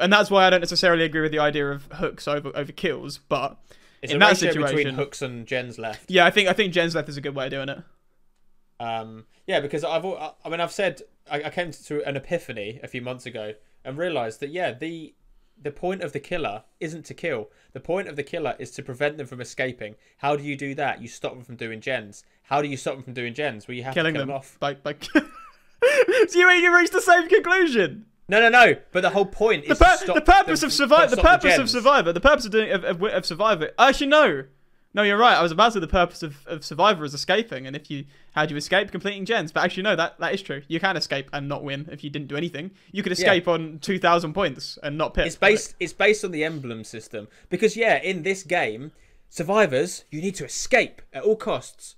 And that's why I don't necessarily agree with the idea of hooks over over kills, but It's in a that situation- between hooks and gens left. yeah, I think I think gens left is a good way of doing it. Um, yeah, because I've I- mean I've said I, I came to an epiphany a few months ago and realised that yeah the the point of the killer isn't to kill. The point of the killer is to prevent them from escaping. How do you do that? You stop them from doing gens. How do you stop them from doing gens? Well, you have Killing to kill them them off. by by. so you mean you reached the same conclusion. No, no, no. But the whole point the, is pur- to stop the purpose of to the purpose of gens. survivor the purpose of doing of, of, of survivor actually no no you're right i was about to say the purpose of, of survivor is escaping and if you how do you escape completing gens but actually no that that is true you can escape and not win if you didn't do anything you could escape on 2000 points and not pip It's based. It's based on the emblem system because yeah, in this game, Survivors, you need to escape at all costs.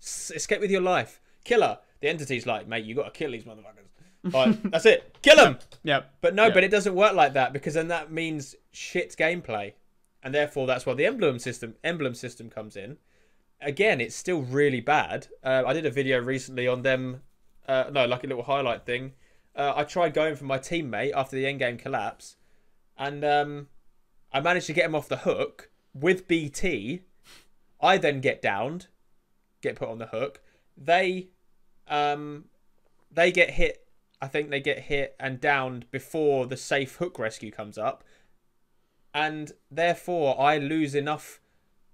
S- escape with your life. Killer, the entity's like, mate, you got to kill these motherfuckers. Like, that's it. Kill them. Yep. But no, Yeah. but it doesn't work like that because then that means shit gameplay, and therefore that's why the emblem system emblem system comes in. Again, it's still really bad. Uh, I did a video recently on them. Uh, no, like a little highlight thing. Uh, I tried going for my teammate after the end game collapse, and um, I managed to get him off the hook with BT. I then get downed, get put on the hook. They, um, they get hit I think they get hit and downed before the safe hook rescue comes up. And therefore, I lose enough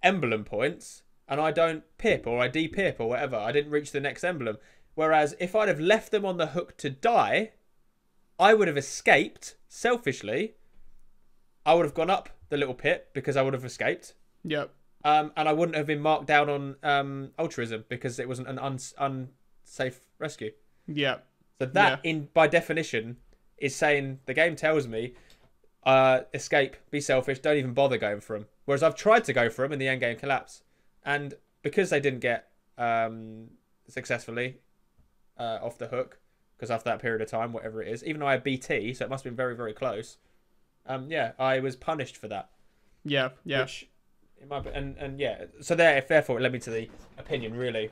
emblem points and I don't pip or I de-pip or whatever. I didn't reach the next emblem. Whereas if I'd have left them on the hook to die, I would have escaped selfishly. I would have gone up the little pip because I would have escaped. Yep. Um, and I wouldn't have been marked down on um, altruism because it wasn't an uns- unsafe rescue. Yep. So that, in by definition, is saying the game tells me, uh, escape, be selfish, don't even bother going for him. Whereas I've tried to go for him in the end game collapse, and because they didn't get um, successfully uh, off the hook, because after that period of time, whatever it is, even though I had BT, so it must have been very very close. Um, yeah, I was punished for that. Yeah. Yeah. Which, it might be, and and yeah, so there, therefore, it led me to the opinion really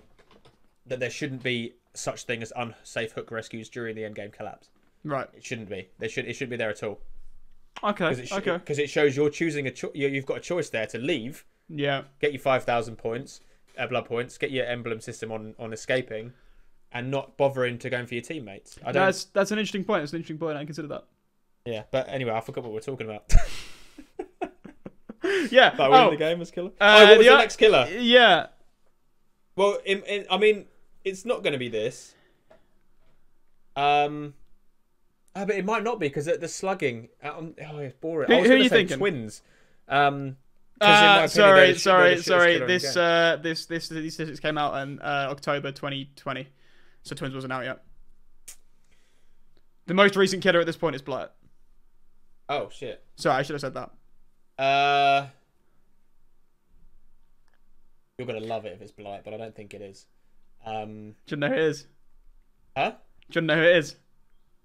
that there shouldn't be such thing as unsafe hook rescues during the end game collapse. Right. It shouldn't be. They should. It shouldn't be there at all. Okay. Because it, sh- okay. 'cause it shows you're choosing a. Cho- you- you've got a choice there to leave, Yeah. get your five thousand points, uh, blood points, get your emblem system on on escaping, and not bothering to going for your teammates. I don't. That's that's an interesting point. That's an interesting point. I consider that. Yeah, but anyway, I forgot what we're talking about. Yeah. About winning oh, the game as killer. Uh, oh, what was the the, next killer? yeah. Well, in, in, I mean, it's not going to be this. Um, ah, but it might not be because the, the slugging. Um, oh, it's boring. Who- I was who are you thinking? Twins. Um, 'cause in my Uh, opinion, sorry, sorry, sorry. killer in the This uh, this this these statistics came out in uh, October 2020, so Twins wasn't out yet. The most recent killer at this point is Blight. Oh shit. Sorry, I should have said that. Uh, you're gonna love it if it's Blight, but I don't think it is. Um, Do you know who it is? huh? Do you know who it is?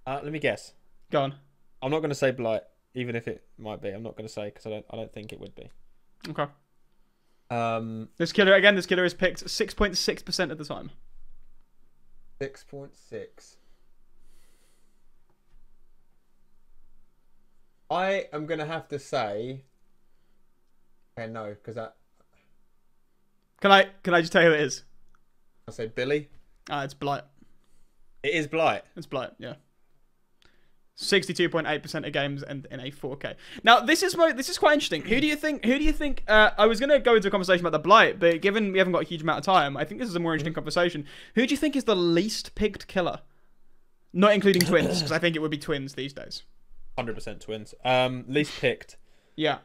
Uh, let me guess. Go on. I'm not gonna say Blight, even if it might be. I'm not gonna say because I don't. I don't think it would be. Okay. Um, This killer again. This killer is picked 6.6 percent of the time. six point six. I am gonna have to say. Okay, no, because that Can I can I just tell you who it is? I say Billy. Ah, it's Blight. It is Blight. It's Blight, yeah. Sixty-two point eight percent of games and in a 4K. Now this is mo- this is quite interesting. Who do you think? Who do you think? Uh, I was gonna go into a conversation about the Blight, but given we haven't got a huge amount of time, I think this is a more interesting conversation. Who do you think is the least picked killer? Not including twins, because I think it would be twins these days. Hundred percent twins. Um, least picked. Yeah.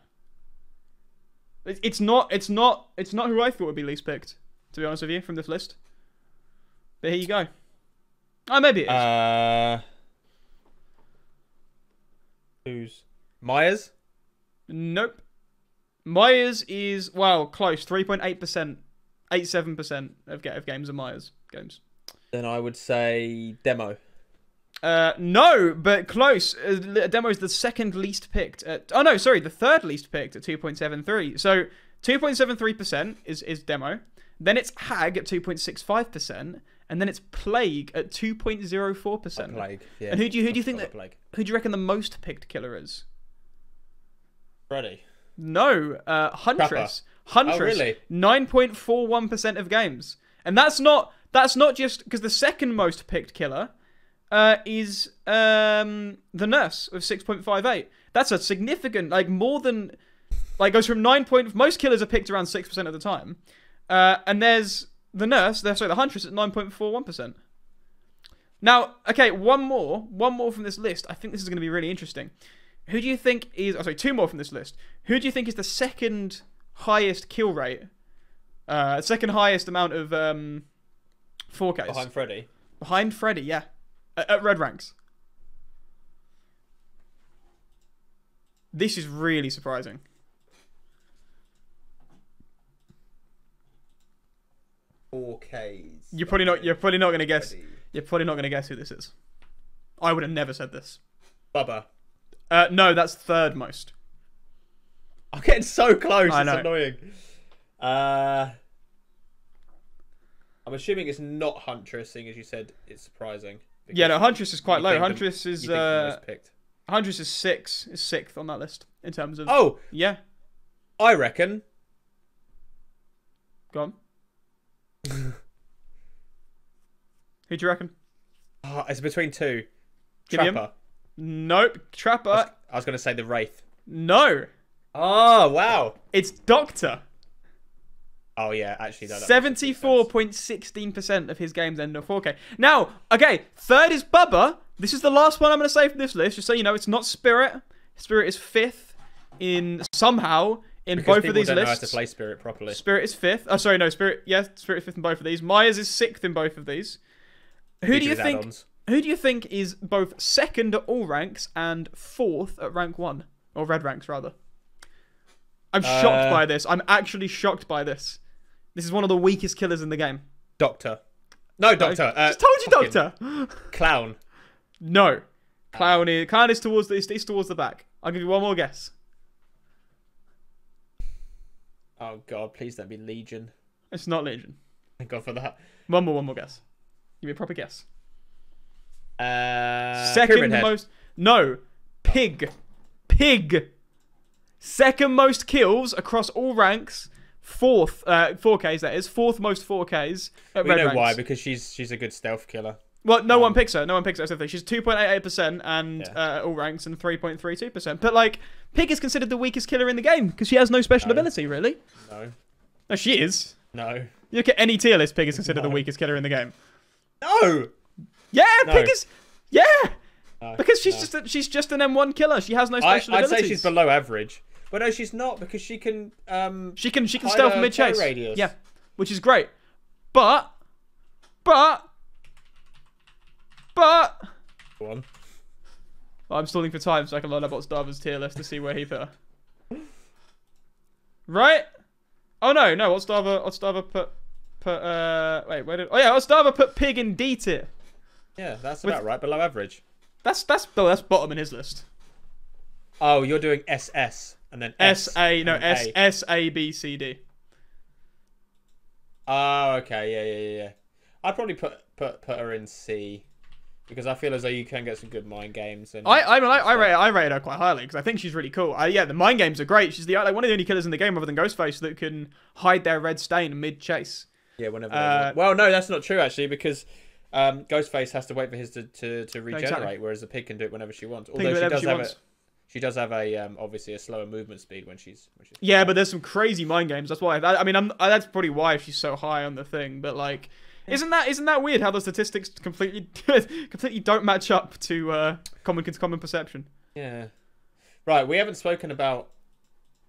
It's not. It's not. It's not who I thought would be least picked. To be honest with you, from this list. But here you go. Oh, maybe it is. Uh, who's Myers? Nope. Myers is well close. Three point eight percent, eight seven percent of of games are Myers games. Then I would say Demo. Uh, no, but close. Uh, Demo is the second least picked. At, oh no, sorry, the third least picked at two point seven three. So two point seven three percent is is Demo. Then it's Hag at two point six five percent, and then it's Plague at two point zero four percent. Plague. Yeah. And who do you who do you think that? Plague? Who do you reckon the most picked killer is? Freddy. No, uh, Huntress. Oh, Huntress. really? Four one percent of games, and that's not that's not just because the second most picked killer uh, is um, the nurse with six point five eight. That's a significant, like more than like goes from nine point. Most killers are picked around six percent of the time, uh, and there's the nurse. There, sorry, the huntress at nine point four one percent. Now, okay, one more, one more from this list. I think this is going to be really interesting. Who do you think is? Oh, sorry, two more from this list. Who do you think is the second highest kill rate? Uh, second highest amount of um, 4Ks Behind Freddy. behind Freddy. Yeah, at, at red ranks. This is really surprising. You're probably not. You're probably not gonna guess. You're probably not gonna guess who this is. I would have never said this. Bubba. Uh, no, that's third most. I'm getting so close. I it's know. annoying. Uh, I'm assuming it's not Huntress, seeing as you said it's surprising. Yeah, no, Huntress is quite low. Huntress You is uh. Huntress is six, is sixth on that list in terms of. Oh, Yeah, I reckon. go on. Who do you reckon? Oh, it's between two. Him. Trapper. Nope. I was, Trapper. I was going to say the Wraith. No. Oh, wow. It's Doctor. Oh, yeah, actually, no, that. Seventy-four point sixteen percent of his games end in 4K. Now, okay, third is Bubba. This is the last one I'm going to say from this list, just so you know. It's not Spirit. Spirit is fifth in somehow in Because both of these don't know how lists. to play Spirit properly. Spirit is fifth. Oh, sorry, no, Spirit. Yeah, Spirit is fifth in both of these. Myers is sixth in both of these. Who do you think? add-ons. Who do you think is both second at all ranks and fourth at rank one or red ranks rather? I'm shocked Uh, by this. I'm actually shocked by this. This is one of the weakest killers in the game. Doctor. No, Doctor. I Uh, just told you, Doctor. Clown. No, clown is clown is towards the is towards the back. I'll give you one more guess. Oh, God, please don't be Legion. It's not Legion. Thank God for that. One more, one more guess. Give me a proper guess. Uh, Second Pyramid Head. most. No, pig, pig. Second most kills across all ranks. Fourth, uh, 4Ks that is. Fourth most 4Ks at We red know ranks. why, because she's she's a good stealth killer. Well, no Um, one picks her. No one picks her. That's the thing. She's 2.88% and Yeah. uh, all ranks and 3.32%. But, like, Pig is considered the weakest killer in the game because she has no special No. ability, really. No. No, she is. No. You look at any tier list, Pig is considered the weakest killer in the game. No! Yeah, No. Pig is. Yeah! No, Because she's no. just a, she's just an M1 killer. She has no special I'd abilities. say she's below average. But no, she's not, because she can... Um, She can she can stealth mid chase. radius. Yeah, which is great. But but but go on. I'm stalling for time so I can line up Otzdarva's tier list to see where he put her. Right? Oh no, no. What's Dava put? Put uh wait, where did? Oh yeah, Dava put pig in D tier? Yeah, that's With- about right. Below average. That's that's oh, that's bottom in his list. Oh, you're doing SS and then S S. A no S A. S A B C D. Oh, okay. Yeah, yeah, yeah, yeah. I'd probably put put put her in C because I feel as though you can get some good mind games. And I I mean, I, I rate I rate her quite highly because I think she's really cool. I, yeah, the mind games are great. She's the like one of the only killers in the game other than Ghostface that can hide their red stain mid chase. yeah, whenever. Uh, well, no, that's not true actually because. Um, Ghostface has to wait for his to, to, to regenerate, exactly. whereas the pig can do it whenever she wants. Although she does she have wants. a, she does have a um, obviously a slower movement speed when she's when she's. Yeah, but there's some crazy mind games. That's why. I, I mean, I'm, I, that's probably why she's so high on the thing. But like, isn't that isn't that weird how the statistics completely completely don't match up to uh, common Kids common perception? Yeah. Right, we haven't spoken about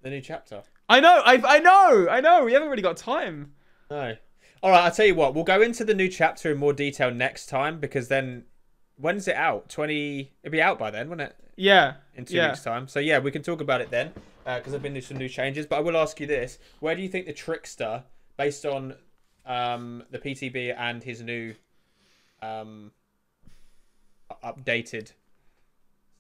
the new chapter. I know. I I know. I know. We haven't really got time. No. All right, I'll tell you what. We'll go into the new chapter in more detail next time because then, when's it out? Twenty. It'll be out by then, won't it? Yeah. In two yeah. weeks' time. So yeah, we can talk about it then because there've been some new changes. But I will ask you this: Where do you think the trickster, based on um, the PTB and his new um, updated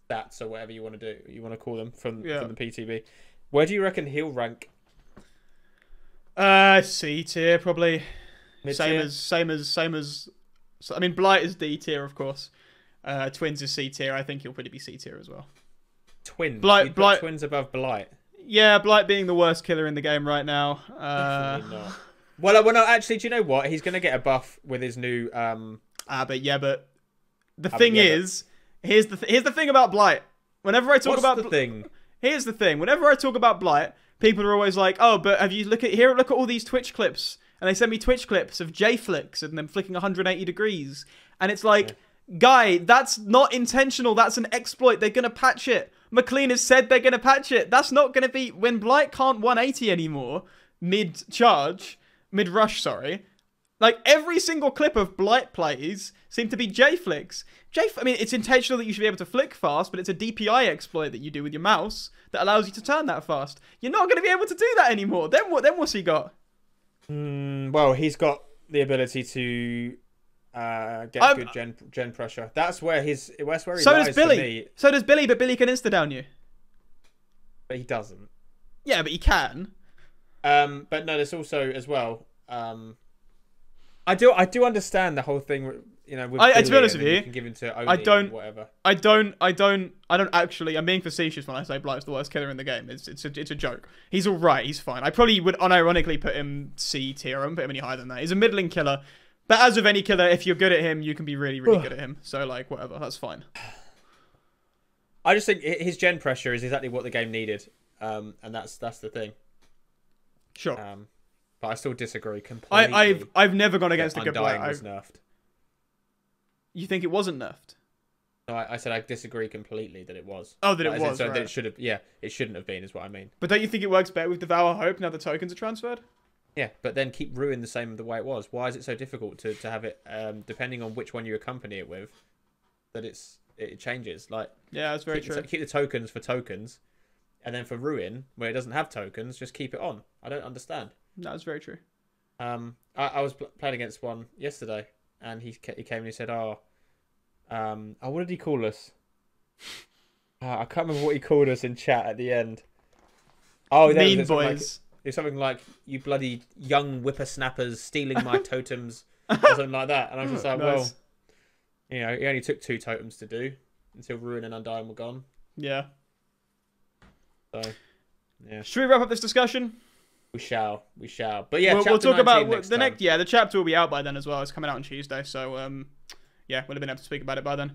stats or whatever you want to do, you want to call them from Yeah. from the PTB, where do you reckon he'll rank? Uh, C tier probably. Same Mid-tier? as same as same as. So, I mean, Blight is D tier, of course. Uh, Twins is C tier. I think he'll probably be C tier as well. Twins. Blight- Blight- Twins above Blight. Yeah, Blight being the worst killer in the game right now. Uh, Definitely not. Well, uh, well, no. Actually, do you know what? He's going to get a buff with his new. Um, ah, but yeah, but the but thing yeah, but- is, here's the th- here's the thing about Blight. Whenever I talk what's about the thing? here's the thing. Whenever I talk about Blight, people are always like, "Oh, but have you look at here? Look at all these Twitch clips." And they send me Twitch clips of J flicks and them flicking 180 degrees, and it's like, guy, that's not intentional. That's an exploit. They're gonna patch it. McLean has said they're gonna patch it. That's not gonna be when Blight can't 180 anymore mid charge, mid rush. Sorry. Like every single clip of Blight plays seem to be J flicks. J, I mean, it's intentional that you should be able to flick fast, but it's a DPI exploit that you do with your mouse that allows you to turn that fast. You're not going to be able to do that anymore. Then what? Then what's he got? Mm, well, he's got the ability to uh, get I'm- good gen gen pressure. That's where his. That's where he So does Billy. So does Billy, but Billy can insta down you. but he doesn't. Yeah, but he can. Um, but no, there's also as well. Um, I do I do understand the whole thing. You know, with I- to be honest with then you, can give him to I don't- whatever. I don't, I don't, I don't actually. I'm being facetious when I say Blight's the worst killer in the game. It's, it's a, it's a joke. He's all right. He's fine. I probably would unironically put him C tier. I wouldn't put him any higher than that. He's a middling killer. But as with any killer, if you're good at him, you can be really, really good at him. So like, whatever, that's fine. I just think his gen pressure is exactly what the game needed, um, and that's that's the thing. Sure. Um, but I still disagree completely. I, I've, I've never gone against a good. Undying was I've- nerfed. You think it wasn't nerfed? No, I, I said I disagree completely that it was. Oh, that it As in, was, So that it should have. Yeah, it shouldn't have been. Is what I mean. But don't you think it works better with Devour Hope now the tokens are transferred? Yeah, but then keep ruin the same the way it was. Why is it so difficult to, to have it um, depending on which one you accompany it with? That it's it changes. Like Yeah, that's very keep, the, true. keep the tokens for tokens, and then for ruin where it doesn't have tokens, just keep it on. I don't understand. That's very true. Um, I, I was pl- playing against one yesterday, and he ca- he came and he said, "Oh, um, oh, what did he call us? Uh, I can't remember what he called us in chat at the end. Oh, there was mean something like- boys. it was something like "you bloody young whippersnappers stealing my totems" or something like that. And I was just like, well, Nice. you know, it only took two totems to do until ruin and undying were gone. Yeah. So, yeah, Should we wrap up this discussion? we shall, we shall. But yeah, we'll, we'll talk about next the next. Yeah, the chapter will be out by then as well. It's coming out on Tuesday, so um, yeah, we'll have been able to speak about it by then.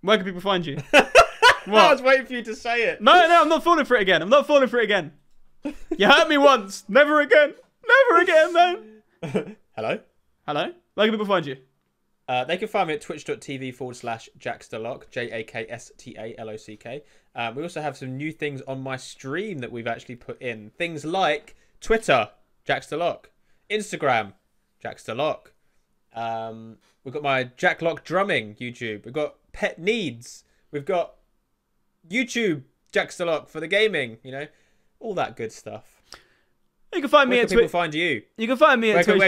Where can people find you? I was waiting for you to say it. No, no, I'm not falling for it again. I'm not falling for it again. You hurt me once, never again, never again, man. Hello. Hello. Where can people find you? Uh, they can find me at twitch.tv forward slash J A K S T A L O C K. Um, we also have some new things on my stream that we've actually put in. Things like Twitter, Jakstalock, Instagram, Jakstalock. Um, we've got my Jack Lock drumming YouTube. We've got Pet Needs. We've got YouTube Jakstalock for the gaming, you know, all that good stuff. You can find me Where at Twitch. find you? You can find me Where at can,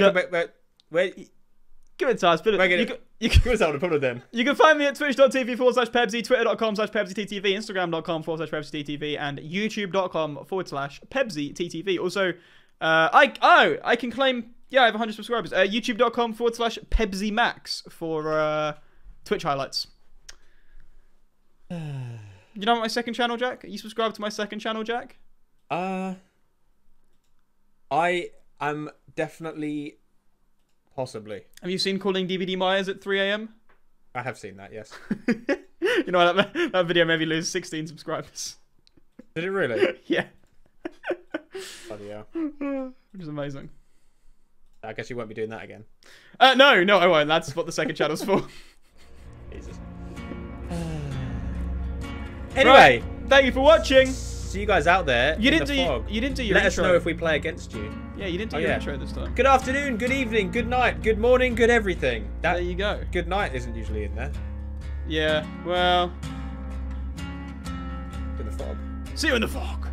Give it spit it. Where can You it- can, you can, give us out the problem then. You can find me at twitch.tv forward slash Pebsie, twitter.com slash instagram.com forward slash and youtube.com forward slash PebsieTTV. Also, uh, I oh, I can claim, yeah, I have 100 subscribers. Uh, youtube.com forward slash PebsieMax for uh, Twitch highlights. You know my second channel, Jack? Are you subscribed to my second channel, Jack? Uh, I am definitely, possibly. Have you seen Calling DBD Myers at 3 a.m.? I have seen that. Yes. you know that, that video made me lose 16 subscribers. Did it really? yeah, Bloody hell. which is amazing. I guess you won't be doing that again. Uh, no, no, I won't. That's what the second channel's for. Jesus. anyway, Thank you for watching. See you guys out there. You didn't the do fog. you didn't do your Let us know if we play against you. yeah, you didn't do Oh, your yeah. intro this time. Good afternoon, good evening, good night, good morning, good everything. There you go. good night isn't usually in there. Yeah. Well, In the fog. see you in the fog.